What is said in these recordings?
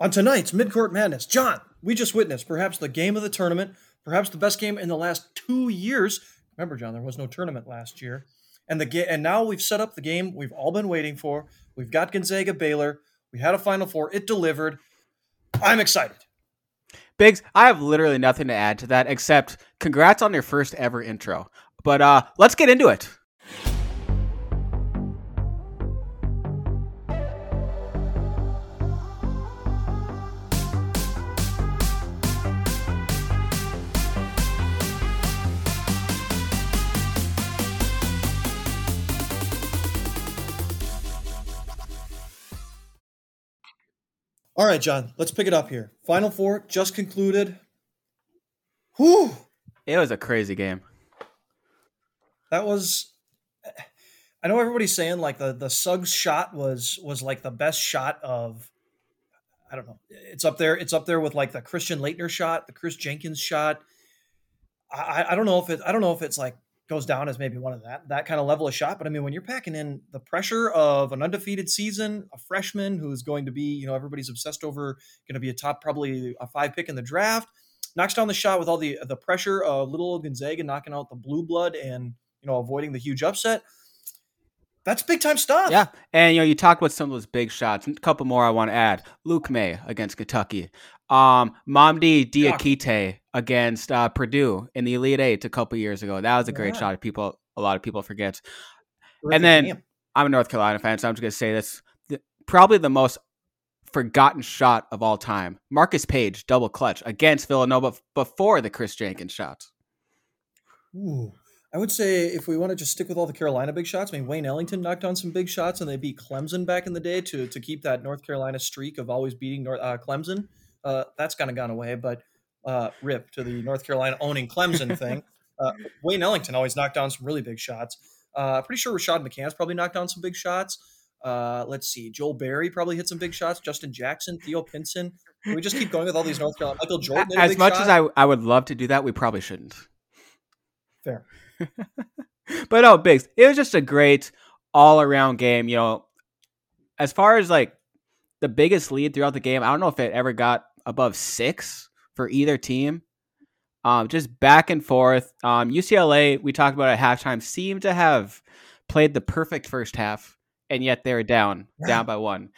On tonight's Midcourt Madness, John, we just witnessed perhaps the game of the tournament, perhaps the best game in the last two years. Remember, John, there was no tournament last year, and the ga- and now we've set up the game we've all been waiting for. We've got Gonzaga Baylor. We had a Final Four. It delivered. I'm excited. Biggs, I have literally nothing to add to that except congrats on your first ever intro. But uh, let's get into it. All right, John, let's pick it up here. Final Four just concluded. Whew. It was a crazy game. That was I know everybody's saying like the the Suggs shot was was like the best shot of I don't know. It's up there. It's up there with like the Christian Laettner shot, the Kris Jenkins shot. I, I don't know if it I don't know if it's like goes down as maybe one of that that kind of level of shot. But I mean, when you're packing in the pressure of an undefeated season, a freshman who is going to be, you know, everybody's obsessed over, going to be a top probably a five pick in the draft, knocks down the shot with all the the pressure of little Gonzaga knocking out the blue blood and you know avoiding the huge upset. That's big time stuff. Yeah, and you know you talked about some of those big shots. A couple more I want to add. Luke Maye against Kentucky. Um, Mamadi Diakite against uh, Purdue in the Elite Eight a couple years ago. That was a great Yeah. shot. People, a lot of people forget. And then-. I'm a North Carolina fan, so I'm just gonna say this: the, probably the most forgotten shot of all time. Marcus Paige double clutch against Villanova before the Kris Jenkins shot. Ooh. I would say if we want to just stick with all the Carolina big shots, I mean Wayne Ellington knocked on some big shots, and they beat Clemson back in the day to to keep that North Carolina streak of always beating North, uh, Clemson. Uh, that's kind of gone away, but uh, rip to the North Carolina owning Clemson thing. Uh, Wayne Ellington always knocked down some really big shots. Uh, pretty sure Rashad McCants probably knocked down some big shots. Uh, let's see, Joel Berry probably hit some big shots. Justin Jackson, Theo Pinson. Can we just keep going with all these North Carolina? Michael Jordan. As much shot? as I, I would love to do that, we probably shouldn't. fair. but no, Biggs, it was just a great all around game. You know, as far as like the biggest lead throughout the game, I don't know if it ever got above six for either team. Um, just back and forth. Um, UCLA, we talked about at halftime, seemed to have played the perfect first half, and yet they were down, Yeah. down by one.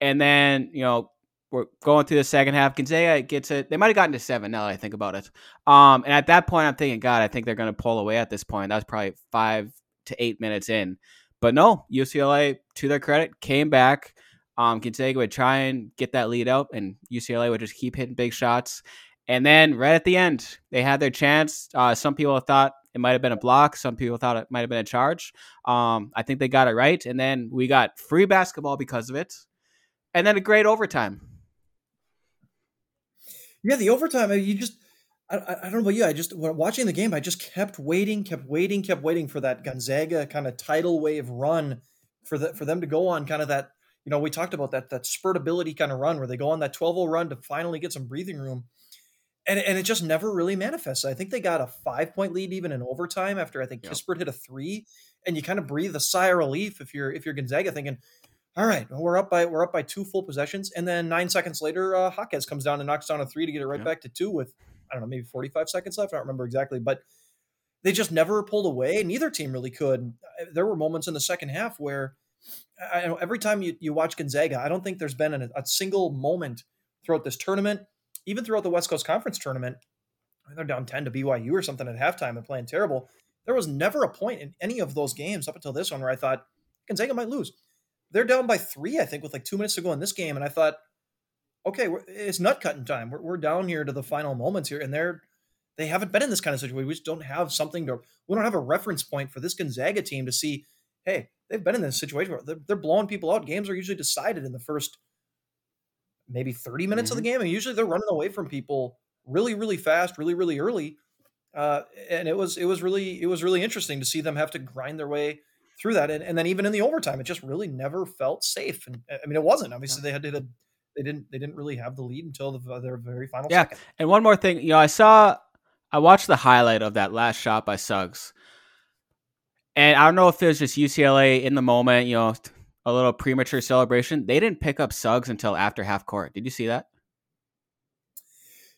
And then, you know, we're going through the second half. Gonzaga gets it. They might have gotten to seven now that I think about it. Um, and at that point, I'm thinking, God, I think they're going to pull away at this point. That was probably five to eight minutes in. But no, UCLA, to their credit, came back. Um, Gonzaga would try and get that lead out, and UCLA would just keep hitting big shots. And then right at the end, they had their chance. Uh, some people thought it might have been a block. Some people thought it might have been a charge. Um, I think they got it right. And then we got free basketball because of it. And then a great overtime. Yeah, the overtime. You just, I, I don't know about you. I just watching the game, I just kept waiting, kept waiting, kept waiting for that Gonzaga kind of tidal wave run for the for them to go on kind of that. You know, we talked about that that spurtability kind of run where they go on that 12-0 run to finally get some breathing room. And, and it just never really manifests. I think they got a five point lead even in overtime after I think Yep. Kispert hit a three, and you kind of breathe a sigh of relief if you're if you're Gonzaga thinking, all right, well, we're up by we're up by two full possessions, and then nine seconds later, uh, Hawkes comes down and knocks down a three to get it right Yeah. back to two with I don't know maybe forty five seconds left. I don't remember exactly, but they just never pulled away. Neither team really could. There were moments in the second half where I I know every time you, you watch Gonzaga, I don't think there's been a, a single moment throughout this tournament, even throughout the West Coast Conference tournament. They're down ten to BYU or something at halftime and playing terrible. There was never a point in any of those games up until this one where I thought Gonzaga might lose they're down by three, I think, with like two minutes to go in this game. And I thought, okay, it's nut cutting time. We're, we're down here to the final moments here, and they're they haven't been in this kind of situation. We just don't have something to. We don't have a reference point for this Gonzaga team to see. Hey, they've been in this situation where they're, they're blowing people out. Games are usually decided in the first maybe thirty minutes of the game, and usually they're running away from people really, really fast, really, really early. Uh, and it was it was really it was really interesting to see them have to grind their way through that, and, and then even in the overtime, it just really never felt safe. And I mean, it wasn't. Obviously, they had to. They didn't. They didn't really have the lead until the, their very final Yeah. second. And one more thing, you know, I saw, I watched the highlight of that last shot by Suggs, and I don't know if it was just UCLA in the moment, you know, a little premature celebration. They didn't pick up Suggs until after half court. Did you see that?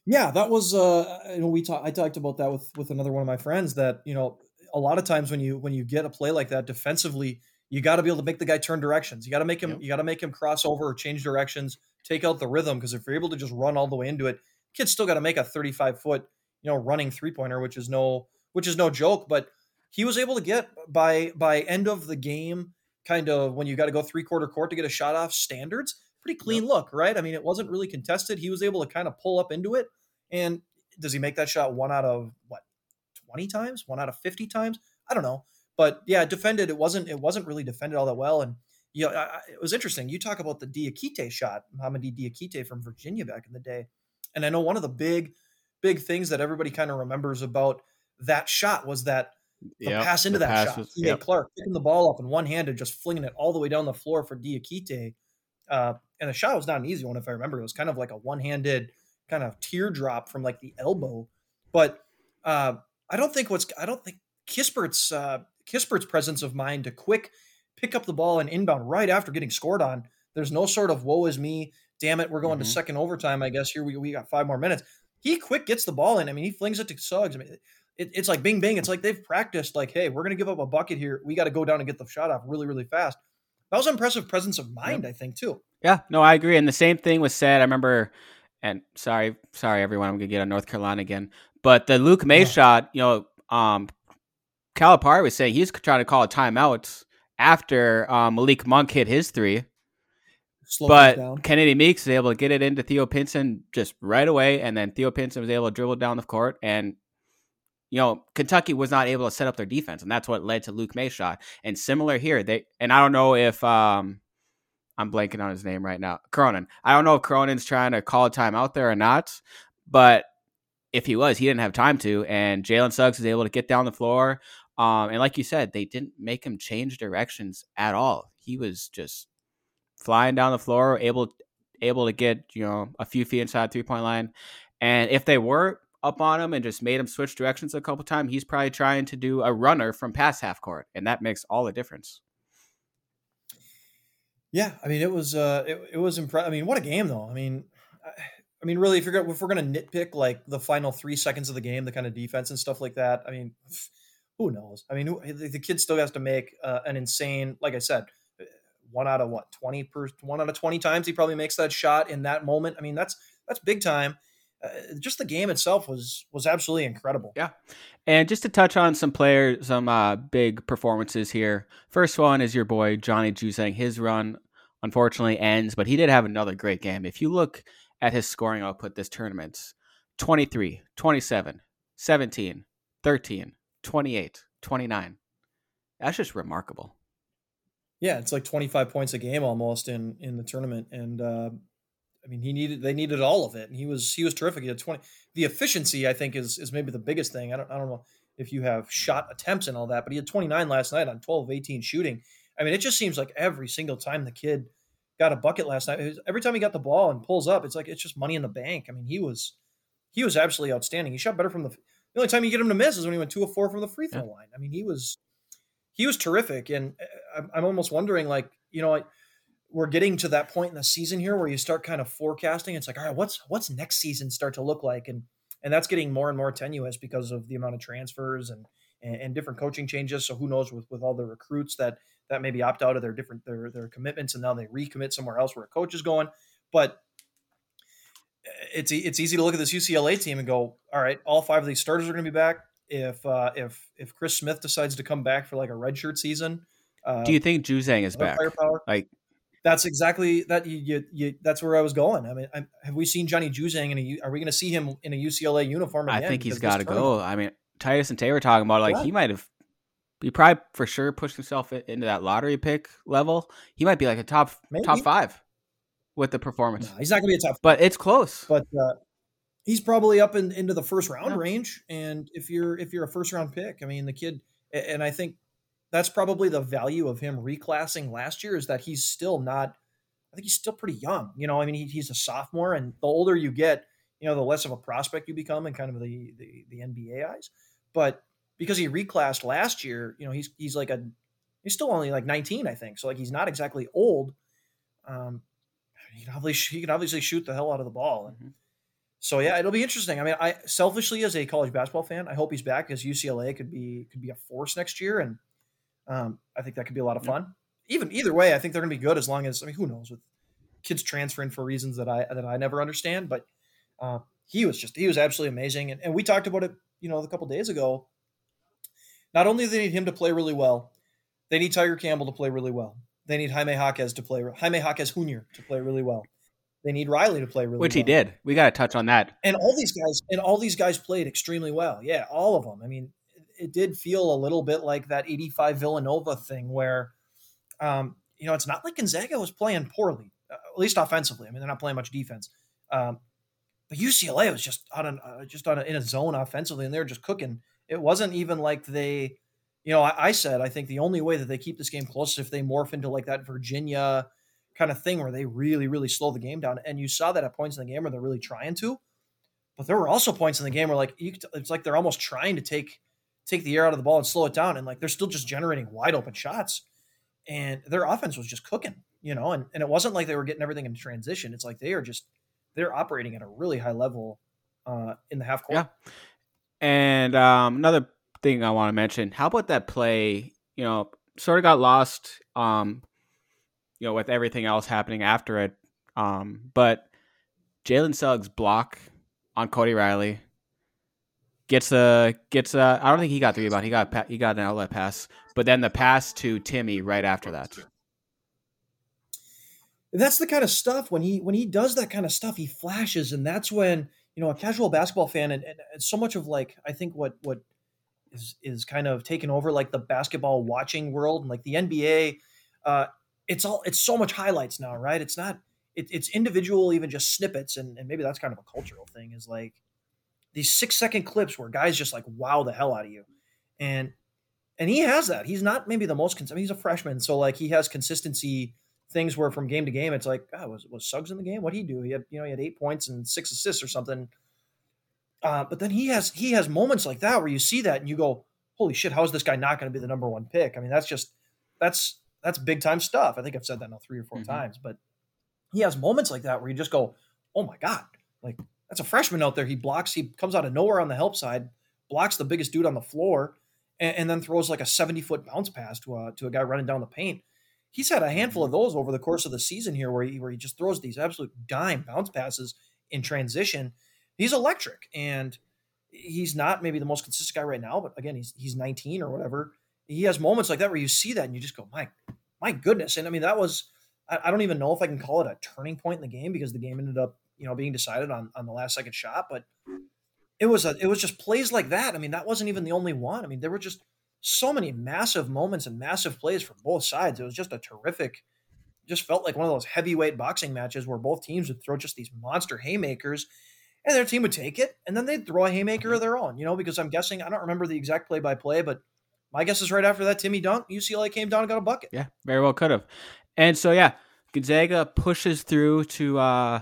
Yeah, that was uh you know we talked I talked about that with with another one of my friends that, you know, a lot of times when you when you get a play like that defensively, you got to be able to make the guy turn directions. You got to make him yep. you got to make him cross over or change directions, take out the rhythm because if you're able to just run all the way into it, kid's still got to make a 35 foot, you know, running three-pointer which is no which is no joke, but he was able to get by by end of the game kind of when you got to go three quarter court to get a shot off standards pretty clean yep. look right? I mean it wasn't really contested. He was able to kind of pull up into it. And does he make that shot one out of what 20 times? One out of 50 times? I don't know. But yeah defended it wasn't it wasn't really defended all that well. And you know I, it was interesting. You talk about the diakite shot Hamidou Diakite from virginia back in the day. And i know one of the big big things that everybody kind of remembers about that shot was that the yep, pass into that passes, shot. Yep. Clark picking the ball up in one hand and just flinging it all the way down the floor for Diakite. Uh, and the shot was not an easy one, if I remember. It was kind of like a one handed kind of teardrop from like the elbow. But uh, I don't think what's I don't think Kispert's uh, Kispert's presence of mind to quick pick up the ball and inbound right after getting scored on. There's no sort of woe is me. Damn it, we're going mm-hmm. to second overtime. I guess here we, we got five more minutes. He quick gets the ball in. I mean, he flings it to Suggs. I mean, it, it's like bing bing. It's like they've practiced. Like, hey, we're going to give up a bucket here. We got to go down and get the shot off really, really fast. That was impressive presence of mind, I think, too. Yeah, no, I agree. And the same thing was said. I remember, and sorry, sorry, everyone, I'm gonna get on North Carolina again. But the Luke Maye yeah. shot, you know, um, Calipari was saying he's trying to call a timeout after um, Malik Monk hit his three. Slow but Kennedy Meeks is able to get it into Theo Pinson just right away, and then Theo Pinson was able to dribble down the court and you know, Kentucky was not able to set up their defense, and that's what led to Luke Maye's shot. And similar here, they and I don't know if um I'm blanking on his name right now, Cronin. I don't know if Cronin's trying to call a time out there or not, but if he was, he didn't have time to. And Jalen Suggs was able to get down the floor. Um, and like you said, they didn't make him change directions at all. He was just flying down the floor, able able to get you know a few feet inside three point line. And if they were up on him and just made him switch directions a couple times, he's probably trying to do a runner from past half court, and that makes all the difference. Yeah, I mean it was uh it, it was impressive. I mean, what a game though. I mean, I, mean, really, if you're if we're gonna nitpick like the final three seconds of the game, the kind of defense and stuff like that, I mean, who knows? I mean, who, the kid still has to make uh, an insane, like I said, uh, one out of what twenty per one out of twenty times he probably makes that shot in that moment. I mean, that's that's big time uh, just the game itself was was absolutely incredible. Yeah, and just to touch on some players, some uh, big performances here. First one is your boy Johnny Juzang. His run unfortunately ends, but he did have another great game. If you look at his scoring output this tournament 23, 27, 17, 13, 28, 29. That's just remarkable. Yeah, it's like 25 points a game almost in in the tournament and uh I mean, he needed they needed all of it, and he was he was terrific. He had twenty. The efficiency, I think, is is maybe the biggest thing. I don't I don't know if you have shot attempts and all that, but he had twenty nine last night on 12 of 18 shooting. I mean, it just seems like every single time the kid got a bucket last night, was, every time he got the ball and pulls up, it's like it's just money in the bank. I mean, he was he was absolutely outstanding. He shot better from the the only time you get him to miss is when he went two of four from the free throw yeah. line. I mean, he was he was terrific, and uh, I'm, I'm almost wondering, like, you know, we're getting to that point in the season here where you start kind of forecasting. It's like, all right, what's what's next season start to look like, and and that's getting more and more tenuous because of the amount of transfers and and, and different coaching changes. So who knows with with all the recruits that that maybe opt out of their different their their commitments and now they recommit somewhere else where a coach is going. But it's it's easy to look at this UCLA team and go, all right, all five of these starters are going to be back. If uh, if if Chris Smith decides to come back for like a redshirt season, uh, do you think Juzang is back? Firepower? Like that's exactly that. You, you, you, that's where I was going. I mean, I, have we seen Johnny Juzang? In a, are we going to see him in a UCLA uniform? I think he's got to go. I mean, Titus and Tay were talking about like yeah. he might have. He probably for sure pushed himself into that lottery pick level. He might be like a top Maybe. top five with the performance. No, he's not going to be a top, but it's close. But uh, he's probably up in, into the first round yeah. range. And if you're if you're a first round pick, I mean, the kid, and I think that's probably the value of him reclassing last year is that he's still not I think he's still pretty young. You know, I mean, he, he's a sophomore, and the older you get, you know, the less of a prospect you become in kind of the, the the NBA eyes. But because he reclassed last year, you know, he's he's like a He's still only like 19, I think. So like he's not exactly old. Um, he can obviously he can obviously shoot the hell out of the ball. And Mm-hmm. so yeah, it'll be interesting. I mean, I selfishly as a college basketball fan, I hope he's back because UCLA could be could be a force next year, and um, I think that could be a lot of fun. Even either way, I think they're going to be good as long as I mean, who knows with kids transferring for reasons that I that I never understand. But uh, he was just he was absolutely amazing, and, and we talked about it, you know, a couple days ago. Not only do they need him to play really well, they need Tiger Campbell to play really well. They need Jaime Jaquez to play Jaime Jaquez Jr. to play really well. They need Riley to play really. Which well he did. We got to touch on that. and all these guys and all these guys played extremely well yeah all of them i mean it, did feel a little bit like that 85 villanova thing where um, you know it's not like gonzaga was playing poorly uh, at least offensively. I mean they're not playing much defense. Um, but ucla was just on an, uh, just on a, in a zone offensively and they were just cooking. It wasn't even like they you know I, I said i think the only way that they keep this game close is if they morph into like that virginia kind of thing where they really really slow the game down. And you saw that at points in the game where they're really trying to but there were also points in the game where like it's like they're almost trying to take take the air out of the ball and slow it down, and like they're still just generating wide open shots, and their offense was just cooking, you know. And and it wasn't like they were getting everything in transition. It's like they are just they're operating at a really high level uh, in the half court. Yeah. And um, another thing I want to mention: how about that play? You know, sort of got lost. Um, you know, with everything else happening after it. Um, but Jalen Suggs block on Cody Riley gets a gets a. I don't think he got the rebound. He got he got an outlet pass, but then the pass to Timme right after that. that's the kind of stuff when he when he does that kind of stuff he flashes and that's when you know a casual basketball fan and, and, and so much of like i think what what is is kind of taken over like the basketball watching world and like the nba uh it's all it's so much highlights now right it's not it, it's individual even just snippets and, and maybe that's kind of a cultural thing is like these six second clips where guys just like wow the hell out of you. And and he has that. He's not maybe the most cons- I mean, he's a freshman so like he has consistency things where from game to game it's like oh, was was Suggs in the game? What would he do? He had you know he had eight points and six assists or something. Uh, but then he has he has moments like that where you see that and you go holy shit how is this guy not going to be the number one pick? I mean that's just that's that's big time stuff. I think I've said that now three or 4 Mhm. times but he has moments like that where you just go oh my god. Like that's a freshman out there he blocks he comes out of nowhere on the help side blocks the biggest dude on the floor and, and then throws like a 70 foot bounce pass to a, to a guy running down the paint he's had a handful of mm-hmm. those over the course of the season here where he, where he just throws these absolute dime bounce passes in transition. He's electric and he's not maybe the most consistent guy right now, but again, he's he's 19 or whatever. He has moments like that where you see that and you just go, my my goodness. And I mean, that was I, I don't even know if I can call it a turning point in the game because the game ended up, you know, being decided on on the last second shot, but it was a it was just plays like that. I mean, that wasn't even the only one. I mean, there were just so many massive moments and massive plays from both sides. It was just a terrific, just felt like one of those heavyweight boxing matches where both teams would throw just these monster haymakers and their team would take it and then they'd throw a haymaker of their own, you know, because I'm guessing, I don't remember the exact play by play, but my guess is right after that Timme dunk, UCLA came down and got a bucket. Yeah, very well could have. And so yeah, Gonzaga pushes through to uh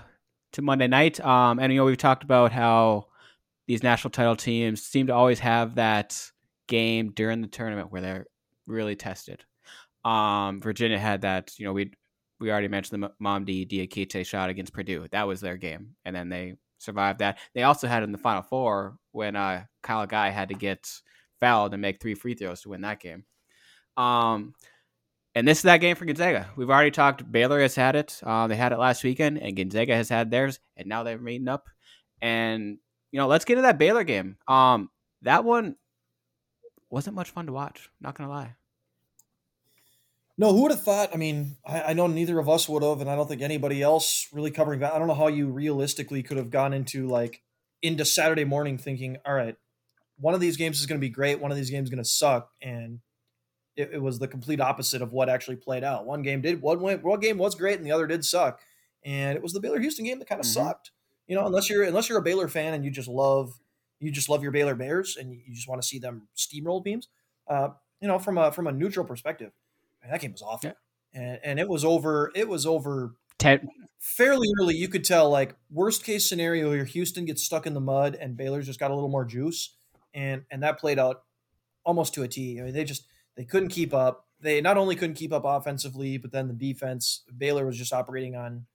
to Monday night. Um and you know we've talked about how these national title teams seem to always have that game during the tournament where they're really tested. Um Virginia had that, you know, we we already mentioned the Mamadi Diakite shot against Purdue. That was their game. And then they survived that. They also had in the final four when uh Kyle Guy had to get fouled and make three free throws to win that game. Um and this is that game for Gonzaga. We've already talked. Baylor has had it. Uh, they had it last weekend, and Gonzaga has had theirs, and now they're meeting up. And you know, let's get to that Baylor game. Um, that one wasn't much fun to watch. Not gonna lie. No, who would have thought? I mean, I, I know neither of us would have, and I don't think anybody else really covering that. I don't know how you realistically could have gone into like into Saturday morning thinking, all right, one of these games is going to be great, one of these games is going to suck, and it, it was the complete opposite of what actually played out. One game did one went, one game was great, and the other did suck, and it was the Baylor Houston game that kind of Mhm. sucked. You know, unless you're unless you're a Baylor fan and you just love you just love your Baylor Bears and you just want to see them steamroll teams. Uh, you know, from a from a neutral perspective, man, that game was awful, Yeah. and and it was over. It was over Ten, fairly early. You could tell like worst case scenario your Houston gets stuck in the mud and Baylor's just got a little more juice, and and that played out almost to a T. I mean, they just they couldn't keep up. they not only couldn't keep up offensively, but then the defense, Baylor was just operating on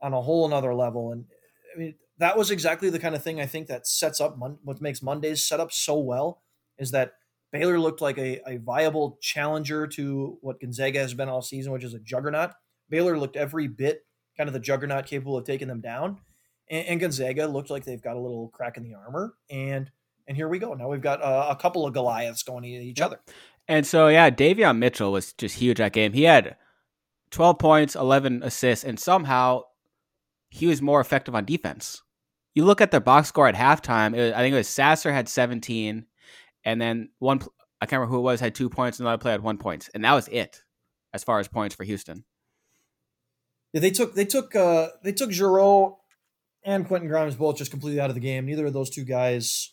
on a whole another level. And I mean, that was exactly the kind of thing I think that sets up Mon- what makes Mondays set up so well is that Baylor looked like a, a viable challenger to what Gonzaga has been all season, which is a juggernaut. Baylor looked every bit kind of the juggernaut capable of taking them down. And, and Gonzaga looked like they've got a little crack in the armor. And and here we go. Now we've got uh, a couple of Goliaths going at each yep. other. And so, yeah, Davion Mitchell was just huge that game. He had 12 points, 11 assists, and somehow he was more effective on defense. You look at their box score at halftime, was, I think it was Sasser had 17, and then one, I can't remember who it was, had two points, and another player had one point. And that was it as far as points for Houston. Yeah, they took they took uh they took Jarreau and Quentin Grimes both just completely out of the game. Neither of those two guys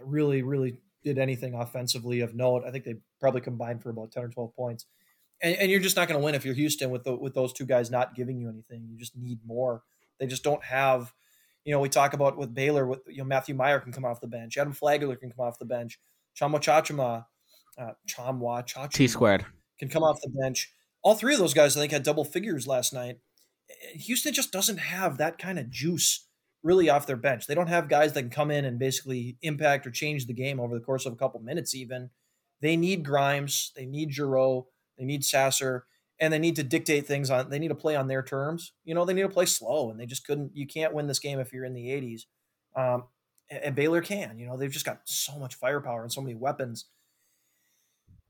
really, really did anything offensively of note. I think they probably combined for about ten or twelve points. And, and you're just not going to win if you're Houston with the, with those two guys not giving you anything. You just need more. They just don't have. You know, we talk about with Baylor. With you know, Matthew Meyer can come off the bench. Adam Flagler can come off the bench. Chamo Chachama, uh, Tchamwa Tchatchoua T squared can come off the bench. All three of those guys, I think, had double figures last night. Houston just doesn't have that kind of juice really off their bench. They don't have guys that can come in and basically impact or change the game over the course of a couple minutes, even. They need Grimes, they need Jarreau, they need Sasser, and they need to dictate things on they need to play on their terms. You know, they need to play slow, and they just couldn't you can't win this game if you're in the 80s. Um, and, and Baylor can, you know, they've just got so much firepower and so many weapons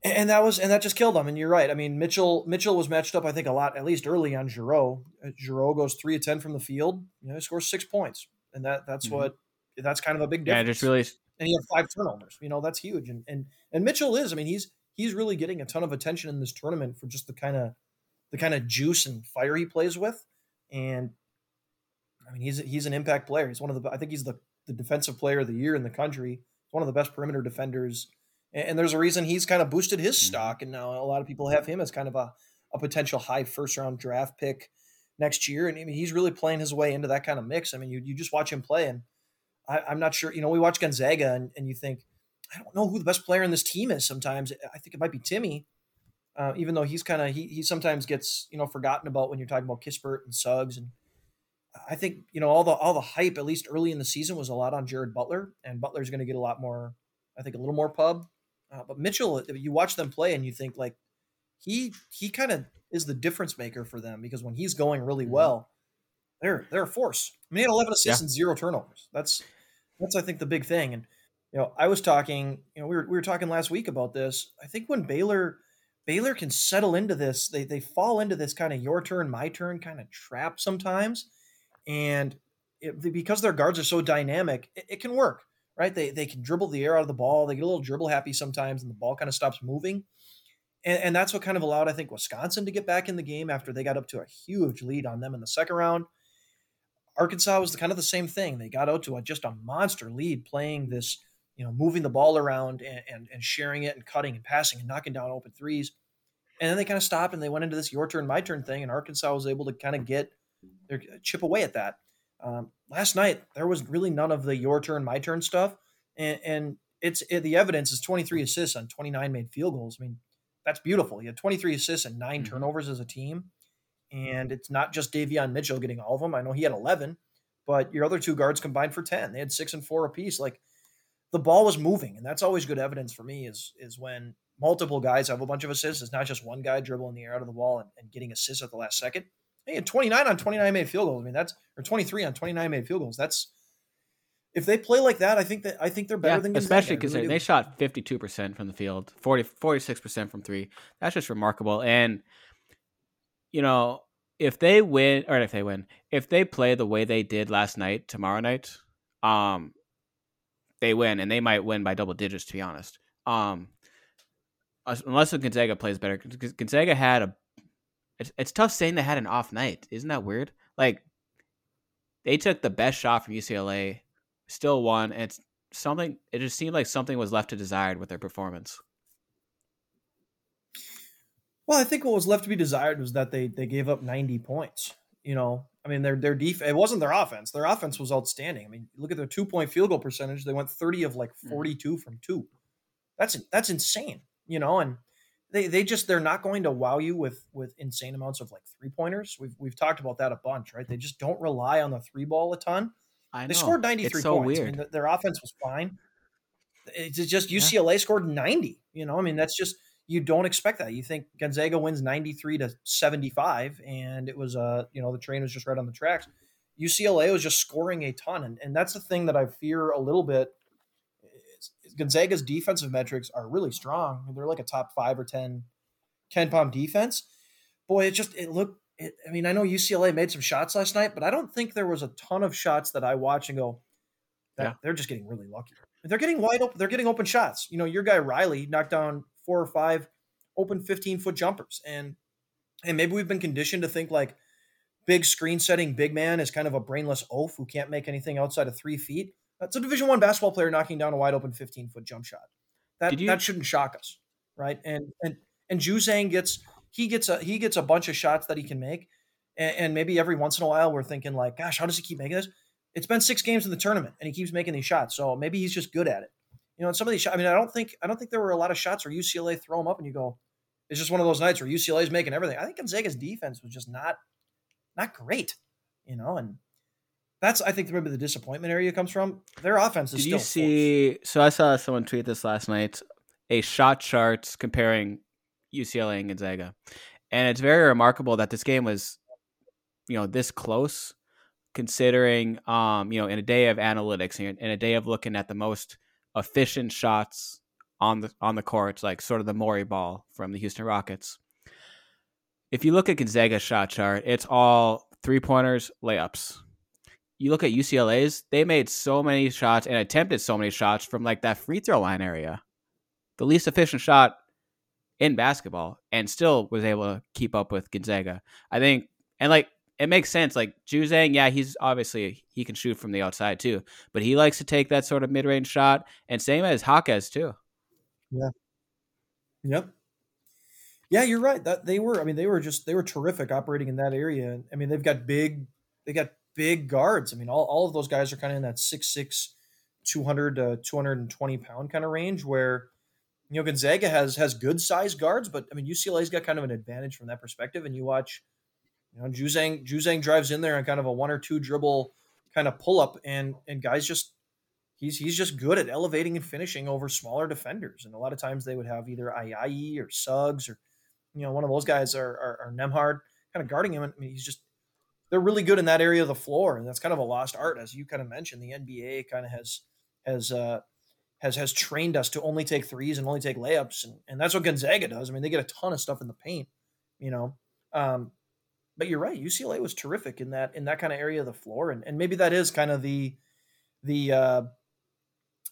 and that was and that just killed them. And you're right. I mean, Mitchell Mitchell was matched up, I think, a lot at least early on. Jarreau uh, Jarreau goes three of ten from the field. You know, he scores six points, and that that's mm-hmm. what that's kind of a big difference. Yeah, just really. And he had five turnovers. You know, that's huge. And and and Mitchell is. I mean, he's he's really getting a ton of attention in this tournament for just the kind of the kind of juice and fire he plays with. And I mean, he's he's an impact player. He's one of the. I think he's the the defensive player of the year in the country. He's one of the best perimeter defenders and there's a reason he's kind of boosted his mm-hmm. stock, and now a lot of people have him as kind of a, a potential high first round draft pick next year. And I mean, he's really playing his way into that kind of mix. I mean, you, you just watch him play, and I, am not sure. You know, we watch Gonzaga, and, and you think, I don't know who the best player in this team is. Sometimes I think it might be Timme, uh, even though he's kind of he he sometimes gets you know forgotten about when you're talking about Kispert and Suggs and. I think you know all the all the hype at least early in the season was a lot on Jared Butler, and Butler's going to get a lot more, I think, a little more pub uh, but Mitchell, you watch them play and you think like he he kind of is the difference maker for them because when he's going really mm-hmm. well, they're they're a force. I mean, he had 11 assists yeah. and zero turnovers. That's that's I think the big thing. And you know, I was talking, you know, we were we were talking last week about this. I think when Baylor Baylor can settle into this, they they fall into this kind of your turn, my turn kind of trap sometimes, and it, because their guards are so dynamic, it, it can work right? They, they can dribble the air out of the ball. They get a little dribble happy sometimes, and the ball kind of stops moving. And, and that's what kind of allowed, I think, Wisconsin to get back in the game after they got up to a huge lead on them in the second round. Arkansas was the, kind of the same thing. They got out to a, just a monster lead playing this, you know, moving the ball around and, and, and sharing it and cutting and passing and knocking down open threes. And then they kind of stopped and they went into this your turn, my turn thing. And Arkansas was able to kind of get their chip away at that. Um, last night there was really none of the your turn, my turn stuff, and, and it's it, the evidence is 23 assists on 29 made field goals. I mean, that's beautiful. You had 23 assists and 9 mm-hmm. turnovers as a team, and it's not just Davion Mitchell getting all of them. I know he had 11, but your other two guards combined for 10. They had six and four apiece. Like the ball was moving, and that's always good evidence for me. Is is when multiple guys have a bunch of assists. It's not just one guy dribbling the air out of the ball and, and getting assists at the last second. He had 29 on 29 made field goals. I mean, that's or 23 on 29 made field goals. That's if they play like that, I think that I think they're better yeah, than Gonzaga. especially because really they, shot 52 percent from the field, 40 46 percent from three. That's just remarkable. And you know, if they win or if they win, if they play the way they did last night, tomorrow night, um, they win, and they might win by double digits. To be honest, um, unless Gonzaga plays better. Gonzaga had a it's, it's tough saying they had an off night. Isn't that weird? Like they took the best shot from UCLA, still won. And it's something. It just seemed like something was left to desired with their performance. Well, I think what was left to be desired was that they they gave up 90 points. You know, I mean, their their defense it wasn't their offense. Their offense was outstanding. I mean, look at their two point field goal percentage. They went 30 of like hmm. 42 mm. from two. That's that's insane. You know, and they they just they're not going to wow you with with insane amounts of like three pointers. We've we've talked about that a bunch, right? They just don't rely on the three ball a ton. I know. They scored 93 it's so points. I weird. mean, th- their offense was fine. It's just UCLA scored 90. You know, I mean, that's just you don't expect that. You think Gonzaga wins 93 to 75, and it was uh, you know, the train was just right on the tracks. UCLA was just scoring a ton, and, and that's the thing that I fear a little bit. Is, is Gonzaga's defensive metrics are really strong. They're like a top five or 10 KenPom defense. Boy, it just it looked. It, I mean, I know UCLA made some shots last night, but I don't think there was a ton of shots that I watch and go, Yeah. they're just getting really lucky. They're getting wide open. They're getting open shots. You know, your guy Riley knocked down four or five open 15 foot jumpers, and and maybe we've been conditioned to think like big screen setting big man is kind of a brainless oaf who can't make anything outside of three feet. That's a Division One basketball player knocking down a wide open 15 foot jump shot. That you- that shouldn't shock us, right? And and and Juzang gets he gets a he gets a bunch of shots that he can make, and, and maybe every once in a while we're thinking like, gosh, how does he keep making this? It's been six games in the tournament, and he keeps making these shots, so maybe he's just good at it. You know, and some of these. I mean, I don't think I don't think there were a lot of shots where UCLA throw them up and you go, it's just one of those nights where UCLA is making everything. I think Gonzaga's defense was just not not great, you know, and that's I think maybe the disappointment area comes from. Their offense is Did still you forced. see? So I saw someone tweet this last night. A shot chart comparing UCLA and Gonzaga, and it's very remarkable that this game was, you know, this close, considering, um, you know, in a day of analytics and in a day of looking at the most efficient shots on the on the court, like sort of the Morey ball from the Houston Rockets. If you look at Gonzaga's shot chart, it's all three pointers, layups you look at UCLA's, they made so many shots and attempted so many shots from like that free throw line area. The least efficient shot in basketball and still was able to keep up with Gonzaga. I think and like it makes sense. Like Juzang, yeah, he's obviously he can shoot from the outside too, but he likes to take that sort of mid range shot. And same as Hawkes too. Yeah. Yep. Yeah, you're right. That they were. I mean, they were just they were terrific operating in that area. I mean, they've got big. They got big guards. I mean, all, all of those guys are kind of in that 6'6", 200 to two hundred and twenty pound kind of range. Where you know Gonzaga has has good sized guards, but I mean UCLA's got kind of an advantage from that perspective. And you watch, you know, Juzang Juzang drives in there on kind of a one or two dribble kind of pull up, and and guys just he's he's just good at elevating and finishing over smaller defenders. And a lot of times they would have either Ayayi or Suggs or you know one of those guys are are, are Nembhard kind of guarding him. I mean, he's just they're really good in that area of the floor, and that's kind of a lost art, as you kind of mentioned. The NBA kind of has has uh, has has trained us to only take threes and only take layups, and, and that's what Gonzaga does. I mean, they get a ton of stuff in the paint, you know. Um, but you're right, UCLA was terrific in that in that kind of area of the floor, and and maybe that is kind of the the uh,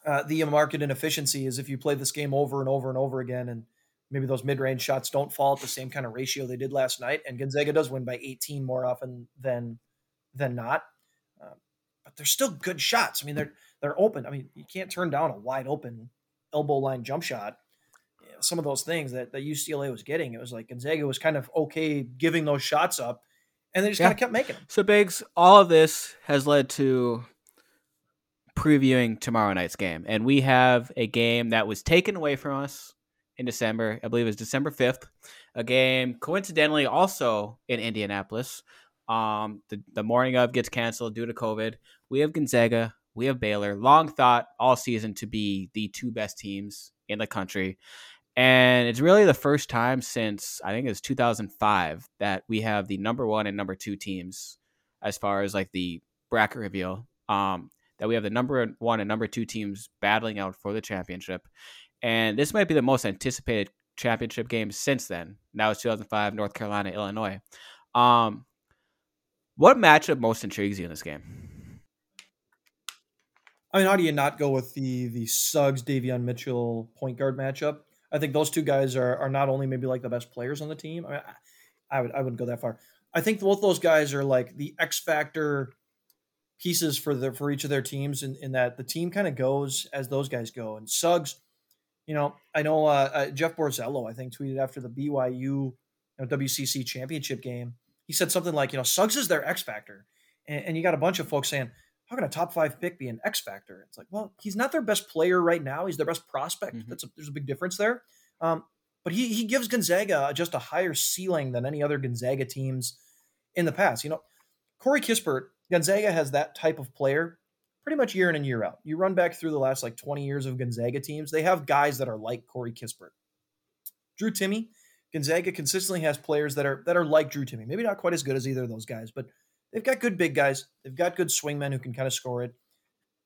uh, the market inefficiency is if you play this game over and over and over again, and maybe those mid range shots don't fall at the same kind of ratio they did last night, and Gonzaga does win by 18 more often than than not. Um, but they're still good shots. I mean, they're they're open. I mean, you can't turn down a wide open elbow line jump shot. Some of those things that, that UCLA was getting, it was like Gonzaga was kind of okay giving those shots up, and they just Yeah. kind of kept making them. So Biggs, all of this has led to previewing tomorrow night's game. And we have a game that was taken away from us in December. I believe it was December 5th. A game coincidentally also in Indianapolis. Um, the, the morning of gets canceled due to COVID. We have Gonzaga, we have Baylor, long thought all season to be the two best teams in the country. And it's really the first time since I think it's 2005 that we have the number one and number two teams as far as like the bracket reveal. Um, that we have the number one and number two teams battling out for the championship. And this might be the most anticipated championship game since then. Now it's 2005, North Carolina, Illinois. Um, what matchup most intrigues you in this game? I mean, how do you not go with the the Suggs Davion Mitchell point guard matchup? I think those two guys are are not only maybe like the best players on the team. I, mean, I, I would I wouldn't go that far. I think both those guys are like the X factor pieces for the for each of their teams, in, in that the team kind of goes as those guys go. And Suggs, you know, I know uh, uh, Jeff Borzello, I think, tweeted after the BYU you know, WCC championship game. He said something like, you know, Suggs is their X factor, and, and you got a bunch of folks saying, how can a top five pick be an X factor? It's like, well, he's not their best player right now. He's their best prospect. Mhm. That's a, there's a big difference there. Um, but he he gives Gonzaga just a higher ceiling than any other Gonzaga teams in the past. You know, Corey Kispert, Gonzaga has that type of player pretty much year in and year out. You run back through the last like 20 years of Gonzaga teams, they have guys that are like Corey Kispert. Drew Timme, Gonzaga consistently has players that are that are like Drew Timme. Maybe not quite as good as either of those guys, but they've got good big guys. They've got good swingmen who can kind of score it.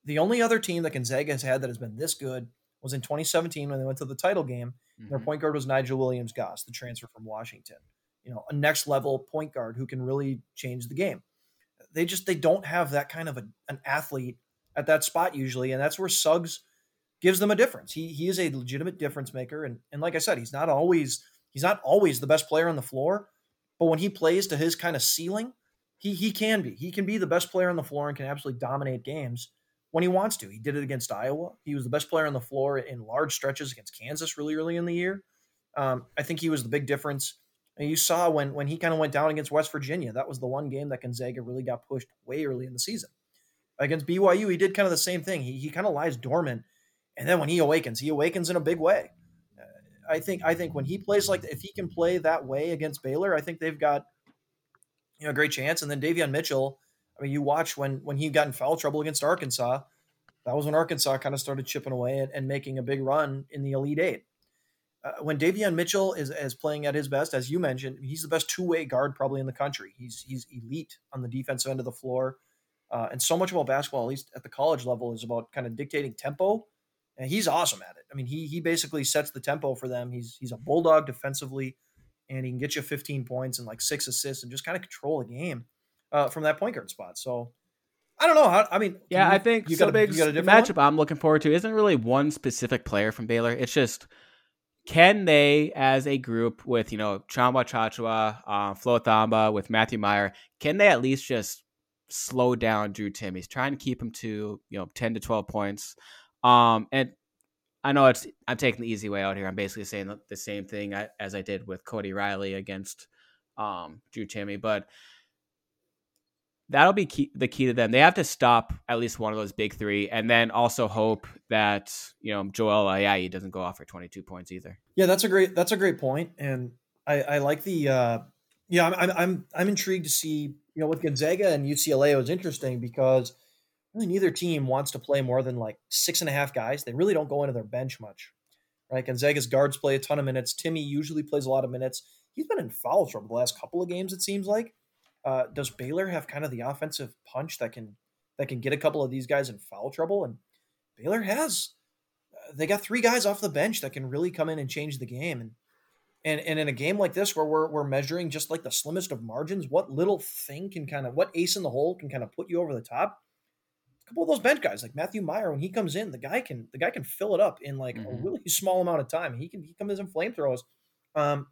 The only other team that Gonzaga has had that has been this good was in 2017 when they went to the title game. Mm-hmm. Their point guard was Nigel Williams Goss, the transfer from Washington. You know, a next level point guard who can really change the game. They just they don't have that kind of a, an athlete at that spot usually, and that's where Suggs gives them a difference. He he is a legitimate difference maker, and and like I said, he's not always he's not always the best player on the floor, but when he plays to his kind of ceiling, he he can be. He can be the best player on the floor and can absolutely dominate games when he wants to. He did it against Iowa. He was the best player on the floor in large stretches against Kansas really early in the year. Um, I think he was the big difference. And you saw when when he kind of went down against West Virginia, that was the one game that Gonzaga really got pushed way early in the season. Against BYU, he did kind of the same thing. He, he kind of lies dormant, and then when he awakens, he awakens in a big way. Uh, I think I think when he plays like if he can play that way against Baylor, I think they've got you know a great chance. And then Davion Mitchell, I mean, you watch when when he got in foul trouble against Arkansas, that was when Arkansas kind of started chipping away and, and making a big run in the Elite Eight. Uh, when Davion Mitchell is, is playing at his best, as you mentioned, he's the best two way guard probably in the country. He's he's elite on the defensive end of the floor. Uh, and so much about basketball, at least at the college level, is about kind of dictating tempo. And he's awesome at it. I mean, he he basically sets the tempo for them. He's he's a bulldog defensively, and he can get you 15 points and like six assists and just kind of control the game uh, from that point guard spot. So I don't know. How, I mean, yeah, you, I think you got, a, you got a matchup one? I'm looking forward to isn't really one specific player from Baylor. It's just can they, as a group, with you know Tchamwa Tchatchoua, uh, Flo Thamba, with Matthew Meyer, can they at least just slow down Drew Timme. He's trying to keep him to you know ten to twelve points. Um, and I know it's I'm taking the easy way out here. I'm basically saying the, same thing as I did with Cody Riley against um, Drew Timme, but that'll be key, the key to them. They have to stop at least one of those big three, and then also hope that you know Joel Ayayi doesn't go off for 22 points either. Yeah, that's a great that's a great point, and I, I like the uh, yeah I'm I'm I'm intrigued to see you know, with Gonzaga and UCLA, it was interesting because really neither team wants to play more than like six and a half guys. They really don't go into their bench much, right? Gonzaga's guards play a ton of minutes. Timme usually plays a lot of minutes. He's been in foul trouble the last couple of games. It seems like. Uh, does Baylor have kind of the offensive punch that can that can get a couple of these guys in foul trouble? And Baylor has. Uh, they got three guys off the bench that can really come in and change the game. And and and in a game like this where we're we're measuring just like the slimmest of margins, what little thing can kind of what ace in the hole can kind of put you over the top? Couple of those bench guys like Matthew Meyer when he comes in, the guy can the guy can fill it up in like mm-hmm. a really small amount of time. He can he comes in flamethrowers. Um,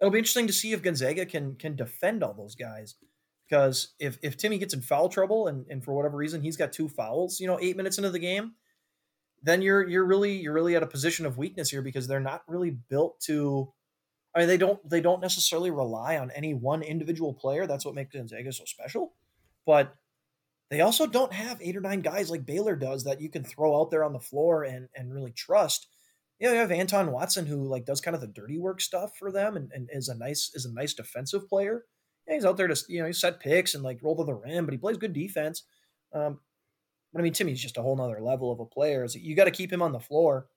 it'll be interesting to see if Gonzaga can can defend all those guys because if if Timme gets in foul trouble and and for whatever reason he's got two fouls, you know, eight minutes into the game then you're you're really you're really at a position of weakness here because they're not really built to I mean they don't they don't necessarily rely on any one individual player. That's what makes Gonzaga so special. But they also don't have eight or nine guys like Baylor does that you can throw out there on the floor and and really trust. You, know, you have Anton Watson who like does kind of the dirty work stuff for them and, and is a nice is a nice defensive player. He's out there to you know set picks and like roll to the rim, but he plays good defense. Um, but I mean, Timme's just a whole nother level of a player. So you got to keep him on the floor.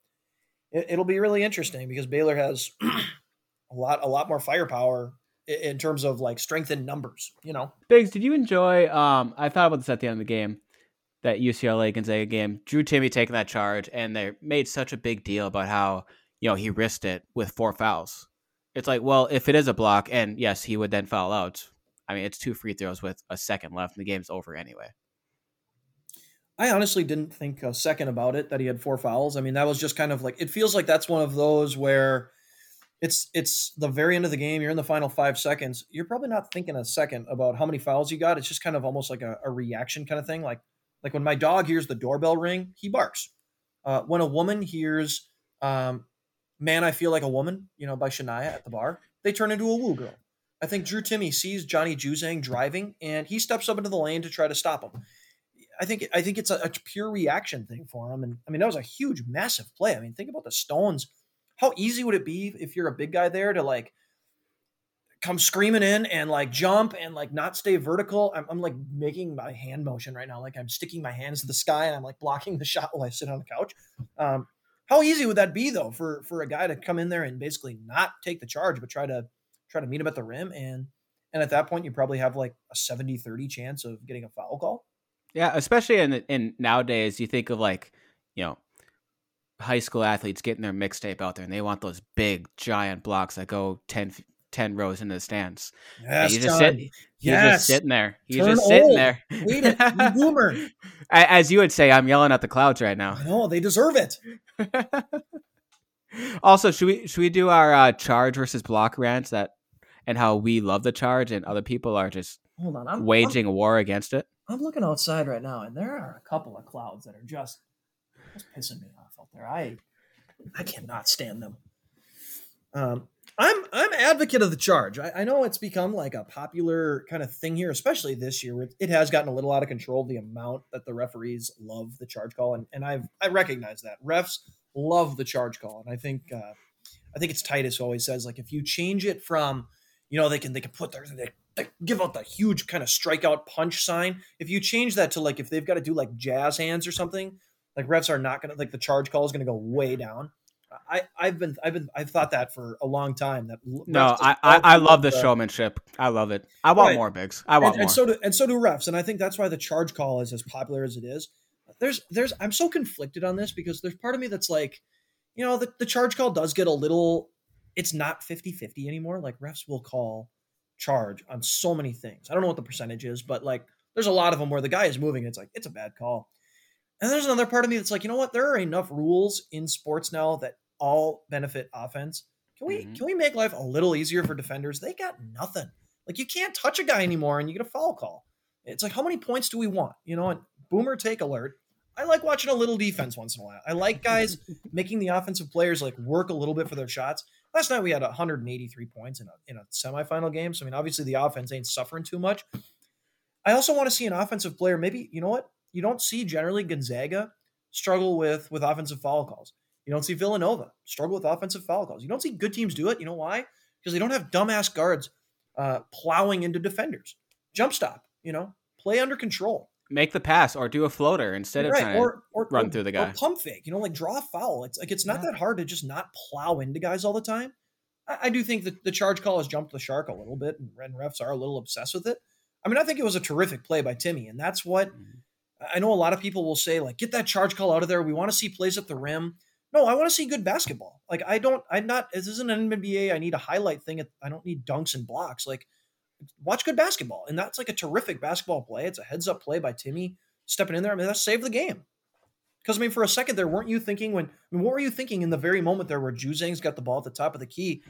It, will be really interesting because Baylor has a lot, a lot more firepower in terms of like strength in numbers. You know, Biggs, did you enjoy? Um, I thought about this at the end of the game, that UCLA Gonzaga game. Drew Timme taking that charge, and they made such a big deal about how you know he risked it with four fouls. It's like, well, if it is a block, and yes, he would then foul out. I mean, it's two free throws with a second left, and the game's over anyway. I honestly didn't think a second about it that he had four fouls. I mean, that was just kind of like it feels like that's one of those where it's it's the very end of the game. You're in the final five seconds. You're probably not thinking a second about how many fouls you got. It's just kind of almost like a, a reaction kind of thing. Like like when my dog hears the doorbell ring, he barks. Uh, when a woman hears um, "Man, I Feel Like a Woman," you know, by Shania at the bar, they turn into a woo girl. I think Drew Timme sees Johnny Juzang driving, and he steps up into the lane to try to stop him. I think I think it's a, a, pure reaction thing for him. And I mean, that was a huge, massive play. I mean, think about the Stones how easy would it be if you're a big guy there to like come screaming in and like jump and like not stay vertical. I'm, I'm, like making my hand motion right now, like I'm sticking my hands to the sky and I'm like blocking the shot while I sit on the couch. Um, how easy would that be though for for a guy to come in there and basically not take the charge but try to try to meet him at the rim and and at that point you probably have like a 70-30 chance of getting a foul call. Yeah, especially in in nowadays you think of like, you know, high school athletes getting their mixtape out there and they want those big giant blocks that go 10, 10 rows into the stands. Yes, he's just. He's Yes. just sitting there. He's Turn just sitting old. there. Wait it, you boomer. As you would say, I'm yelling at the clouds right now. Know they deserve it. also, should we should we do our uh, charge versus block rants that and how we love the charge and other people are just Hold on, I'm waging a war against it? I'm, I'm looking outside right now, and there are a couple of clouds that are just just pissing me off out there. I I cannot stand them. Um, I'm I'm advocate of the charge. I, I know it's become like a popular kind of thing here, especially this year. Where it has gotten a little out of control. The amount that the referees love the charge call, and and I've I recognize that refs love the charge call, and I think uh, I think it's Titus who always says like if you change it from you know they can they can put their they, they give out the huge kind of strikeout punch sign. If you change that to like if they've got to do like jazz hands or something, like refs are not gonna like the charge call is gonna go way down. I I've been I've been I've thought that for a long time. That No, I, I, I love the the- showmanship. I love it. I want Right. more bigs. I want and, and more. so do and so do refs, and I think that's why the charge call is as popular as it is. There's there's I'm so conflicted on this because there's part of me that's like, you know, the, the charge call does get a little it's not 50-50 anymore. Like refs will call charge on so many things. I don't know what the percentage is, but like there's a lot of them where the guy is moving, it's like it's a bad call. And there's another part of me that's like, you know what? There are enough rules in sports now that all benefit offense. Can we Mhm. can we make life a little easier for defenders? They got nothing. Like you can't touch a guy anymore and you get a foul call. It's like how many points do we want? You know, and boomer take alert. I like watching a little defense once in a while. I like guys making the offensive players like work a little bit for their shots. Last night we had 183 points in a in a semifinal game. So I mean, obviously the offense ain't suffering too much. I also want to see an offensive player. Maybe you know what you don't see generally Gonzaga struggle with with offensive foul calls. You don't see Villanova struggle with offensive foul calls. You don't see good teams do it. You know why? Because they don't have dumbass guards uh, plowing into defenders. Jump stop. You know, play under control. Make the pass or do a floater instead of trying to or, or run or- through the or guy. pump fake. You know, like draw a foul. It's like it's not Yeah. that hard to just not plow into guys all the time. I, I do think that the charge call has jumped the shark a little bit, and Ren refs are a little obsessed with it. I mean, I think it was a terrific play by Timme, and that's what Mhm. I know. A lot of people will say, like, get that charge call out of there. We want to see plays at the rim. No, I want to see good basketball. Like, I don't. I'm not. This isn't an NBA. I need a highlight thing. I don't need dunks and blocks. Like, watch good basketball, and that's like a terrific basketball play. It's a heads up play by Timme stepping in there. I mean, that saved the game. Because I mean, for a second there, weren't you thinking when? I mean, what were you thinking in the very moment there where Juzang's got the ball at the top of the key,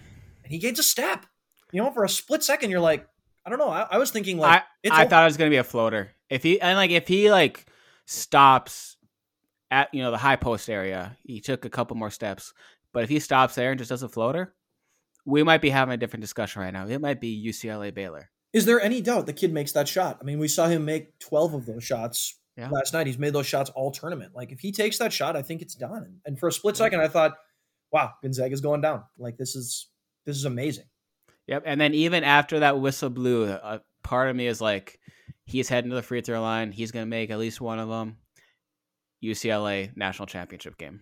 and he gains a step? You know, for a split second, you're like, I don't know. I, I was thinking like, I, I thought it was gonna be a floater. If he and like if he like stops at you know the high post area, he took a couple more steps. But if he stops there and just does a floater, we might be having a different discussion right now. It might be UCLA Baylor. Is there any doubt the kid makes that shot? I mean, we saw him make 12 of those shots Yeah. last night. He's made those shots all tournament. Like, if he takes that shot, I think it's done. And for a split Yeah. second, I thought, wow, Gonzaga's going down. Like, this is this is amazing. Yep. And then even after that whistle blew, a part of me is like, he's heading to the free throw line. He's gonna make at least one of them. UCLA national championship game.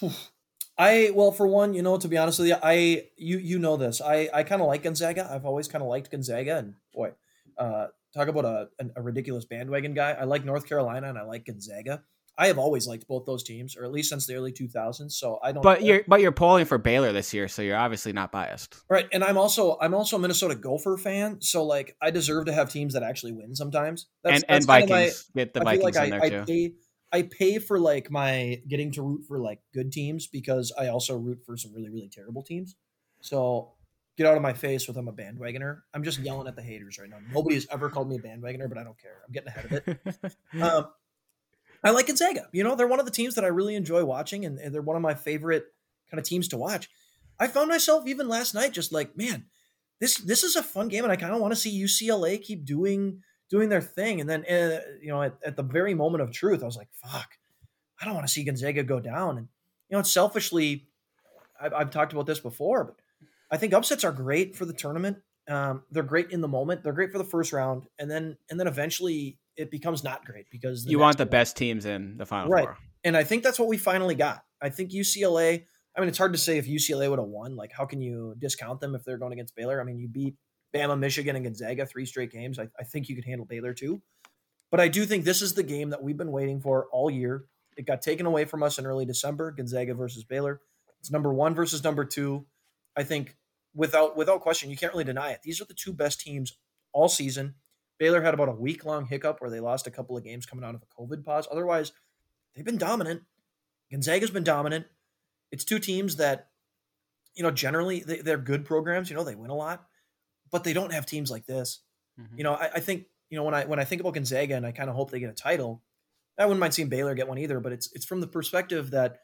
I well, for one, you know, to be honest with you, I you you know this. I I kind of like Gonzaga. I've always kind of liked Gonzaga, and boy, uh, talk about a a ridiculous bandwagon guy. I like North Carolina, and I like Gonzaga. I have always liked both those teams, or at least since the early 2000s. So I don't. But you're but you're polling for Baylor this year, so you're obviously not biased. Right, and I'm also I'm also a Minnesota Gopher fan, so like I deserve to have teams that actually win sometimes. and and kinda my- Vikings get the I Vikings like in I, there I too. pay I pay for like my getting to root for like good teams because I also root for some really really terrible teams. So get out of my face with I'm a bandwagoner. I'm just yelling at the haters right now. Nobody has ever called me a bandwagoner, but I don't care. I'm getting ahead of it. um, I like Gonzaga. You know, they're one of the teams that I really enjoy watching, and, and they're one of my favorite kind of teams to watch. I found myself even last night just like, man, this this is a fun game, and I kind of want to see UCLA keep doing doing their thing. And then, uh, you know, at, at the very moment of truth, I was like, fuck, I don't want to see Gonzaga go down. And you know, selfishly, I've, I've talked about this before, but I think upsets are great for the tournament. Um, they're great in the moment. They're great for the first round, and then and then eventually it becomes not great because you want the best teams in the final right. four. And I think that's what we finally got. I think UCLA. I mean, it's hard to say if UCLA would have won. Like, how can you discount them if they're going against Baylor? I mean, you beat Bama, Michigan, and Gonzaga three straight games. I, I think you could handle Baylor too. But I do think this is the game that we've been waiting for all year. It got taken away from us in early December, Gonzaga versus Baylor. It's number one versus number two. I think without without question, you can't really deny it. These are the two best teams all season. Baylor had about a week long hiccup where they lost a couple of games coming out of a COVID pause. Otherwise, they've been dominant. Gonzaga's been dominant. It's two teams that, you know, generally they, are good programs. You know, they win a lot, but they don't have teams like this. Mm-hmm. You know, I, I, think you know when I when I think about Gonzaga and I kind of hope they get a title, I wouldn't mind seeing Baylor get one either. But it's it's from the perspective that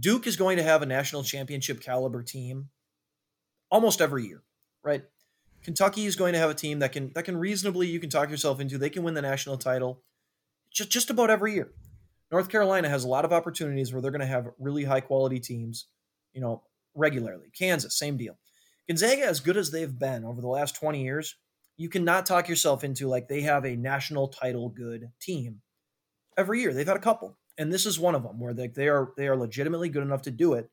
Duke is going to have a national championship caliber team almost every year, right? Kentucky is going to have a team that can that can reasonably you can talk yourself into. They can win the national title just just about every year. North Carolina has a lot of opportunities where they're going to have really high quality teams, you know, regularly. Kansas, same deal. Gonzaga, as good as they've been over the last 20 years, you cannot talk yourself into like they have a national title good team every year. They've had a couple, and this is one of them where they, they are they are legitimately good enough to do it.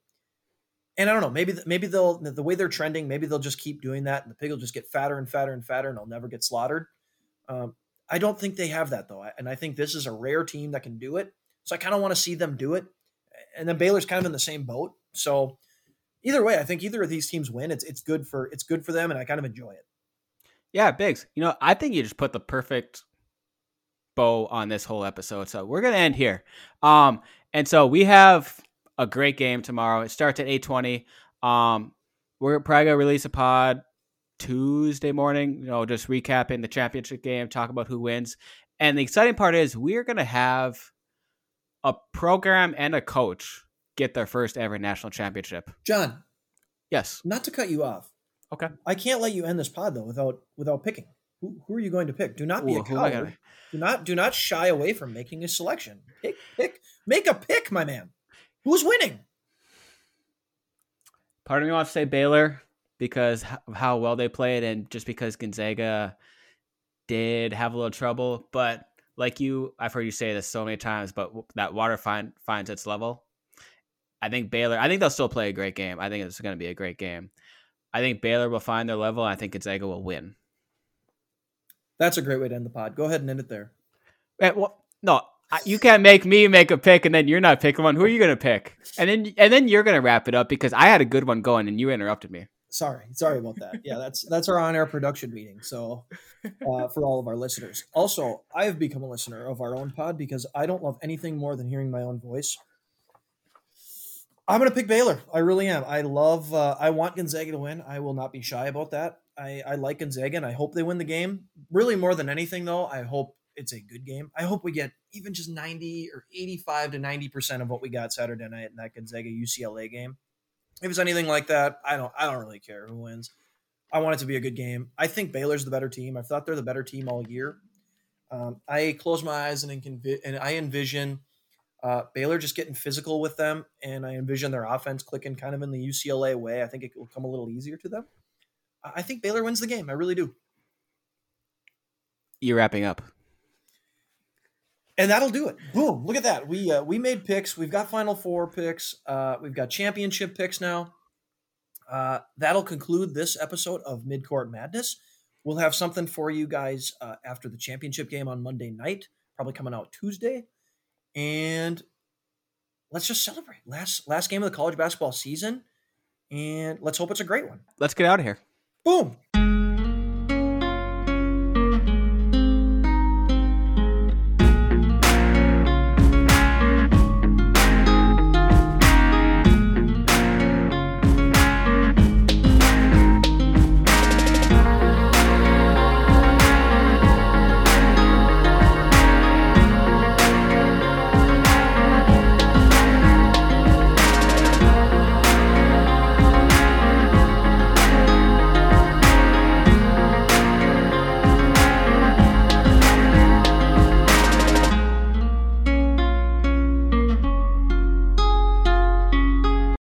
And I don't know, maybe maybe they'll the way they're trending, maybe they'll just keep doing that, and the pig will just get fatter and fatter and fatter, and they'll never get slaughtered. Um, I don't think they have that though, and I think this is a rare team that can do it. So I kind of want to see them do it. And then Baylor's kind of in the same boat. So either way, I think either of these teams win. It's it's good for it's good for them, and I kind of enjoy it. Yeah, Biggs. You know, I think you just put the perfect bow on this whole episode. So we're gonna end here. Um, and so we have a great game tomorrow. It starts at eight twenty. Um, we're probably gonna release a pod Tuesday morning. You know, just recapping the championship game, talk about who wins. And the exciting part is we're gonna have a program and a coach get their first ever national championship. John. Yes. Not to cut you off. Okay. I can't let you end this pod though without without picking. Who, who are you going to pick? Do not be Ooh, a coward. Do not do not shy away from making a selection. Pick pick make a pick, my man. Who's winning? Part of me wants to say Baylor because of how well they played and just because Gonzaga did have a little trouble, but like you, I've heard you say this so many times, but that water find, finds its level. I think Baylor. I think they'll still play a great game. I think it's going to be a great game. I think Baylor will find their level. I think Gonzaga will win. That's a great way to end the pod. Go ahead and end it there. Hey, well, no, you can't make me make a pick and then you're not picking one. Who are you going to pick? And then and then you're going to wrap it up because I had a good one going and you interrupted me. Sorry, sorry about that. Yeah, that's that's our on-air production meeting. So, uh, for all of our listeners, also, I have become a listener of our own pod because I don't love anything more than hearing my own voice. I'm going to pick Baylor. I really am. I love. Uh, I want Gonzaga to win. I will not be shy about that. I, I like Gonzaga, and I hope they win the game. Really, more than anything, though, I hope it's a good game. I hope we get even just 90 or 85 to 90 percent of what we got Saturday night in that Gonzaga UCLA game. If it's anything like that, I don't I don't really care who wins. I want it to be a good game. I think Baylor's the better team. I've thought they're the better team all year. Um, I close my eyes and, conv- and I envision uh, Baylor just getting physical with them, and I envision their offense clicking kind of in the UCLA way. I think it will come a little easier to them. I think Baylor wins the game. I really do. You're wrapping up and that'll do it. Boom! Look at that. We uh, we made picks. We've got Final Four picks. Uh, we've got championship picks now. Uh, that'll conclude this episode of Midcourt Madness. We'll have something for you guys uh, after the championship game on Monday night, probably coming out Tuesday, and let's just celebrate last last game of the college basketball season, and let's hope it's a great one. Let's get out of here. Boom!